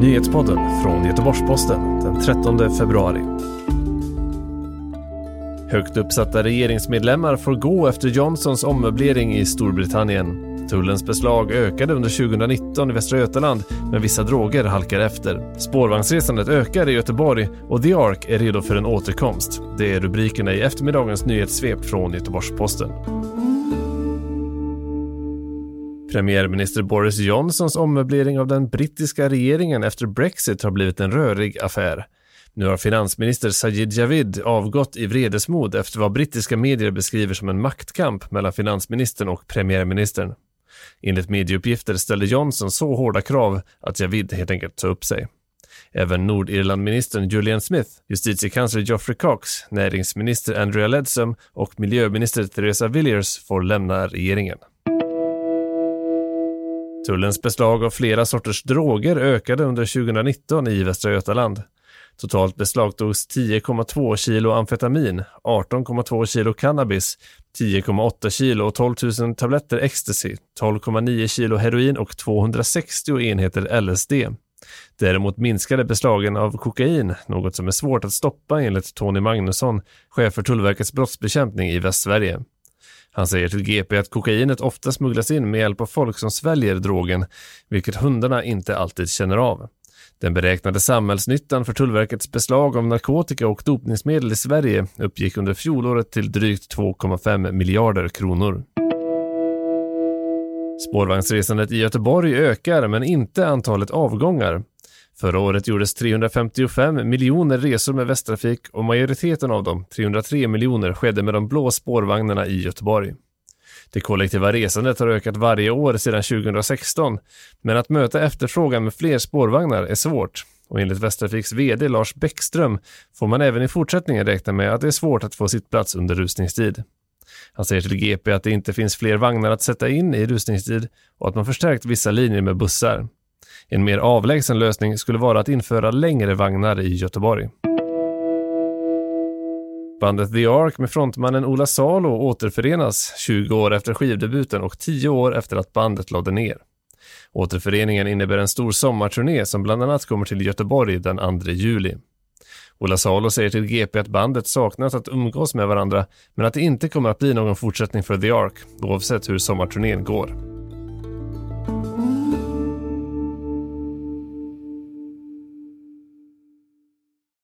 Nyhetspodden från Göteborgs-Posten den 13 februari. Högt uppsatta regeringsmedlemmar får gå efter Johnsons ommöblering i Storbritannien. Tullens beslag ökade under 2019 i Västra Götaland, men vissa droger halkar efter. Spårvagnsresandet ökar i Göteborg och The Ark är redo för en återkomst. Det är rubrikerna i eftermiddagens nyhetssvep från Göteborgs-Posten. Premiärminister Boris Johnsons ommöblering av den brittiska regeringen efter Brexit har blivit en rörig affär. Nu har finansminister Sajid Javid avgått i vredesmod efter vad brittiska medier beskriver som en maktkamp mellan finansministern och premiärministern. Enligt medieuppgifter ställde Johnson så hårda krav att Javid helt enkelt sa upp sig. Även Nordirlandministern Julian Smith, justitiekansler Geoffrey Cox, näringsminister Andrea Leadsom och miljöminister Theresa Villiers får lämna regeringen. Tullens beslag av flera sorters droger ökade under 2019 i Västra Götaland. Totalt beslagtogs 10,2 kilo amfetamin, 18,2 kilo cannabis, 10,8 kilo och 12 000 tabletter ecstasy, 12,9 kilo heroin och 260 enheter LSD. Däremot minskade beslagen av kokain, något som är svårt att stoppa enligt Tony Magnusson, chef för Tullverkets brottsbekämpning i Västsverige. Han säger till GP att kokainet ofta smugglas in med hjälp av folk som sväljer drogen, vilket hundarna inte alltid känner av. Den beräknade samhällsnyttan för Tullverkets beslag av narkotika och dopningsmedel i Sverige uppgick under fjolåret till drygt 2,5 miljarder kronor. Spårvagnsresandet i Göteborg ökar, men inte antalet avgångar. Förra året gjordes 355 miljoner resor med Västtrafik och majoriteten av dem, 303 miljoner, skedde med de blå spårvagnarna i Göteborg. Det kollektiva resandet har ökat varje år sedan 2016, men att möta efterfrågan med fler spårvagnar är svårt. Och enligt Västtrafiks VD Lars Bäckström får man även i fortsättningen räkna med att det är svårt att få sittplats under rusningstid. Han säger till GP att det inte finns fler vagnar att sätta in i rusningstid och att man förstärkt vissa linjer med bussar. En mer avlägsen lösning skulle vara att införa längre vagnar i Göteborg. Bandet The Ark med frontmannen Ola Salo återförenas 20 år efter skivdebuten och 10 år efter att bandet lade ner. Återföreningen innebär en stor sommarturné som bland annat kommer till Göteborg den 2 juli. Ola Salo säger till GP att bandet saknat att umgås med varandra men att det inte kommer att bli någon fortsättning för The Ark oavsett hur sommarturnén går.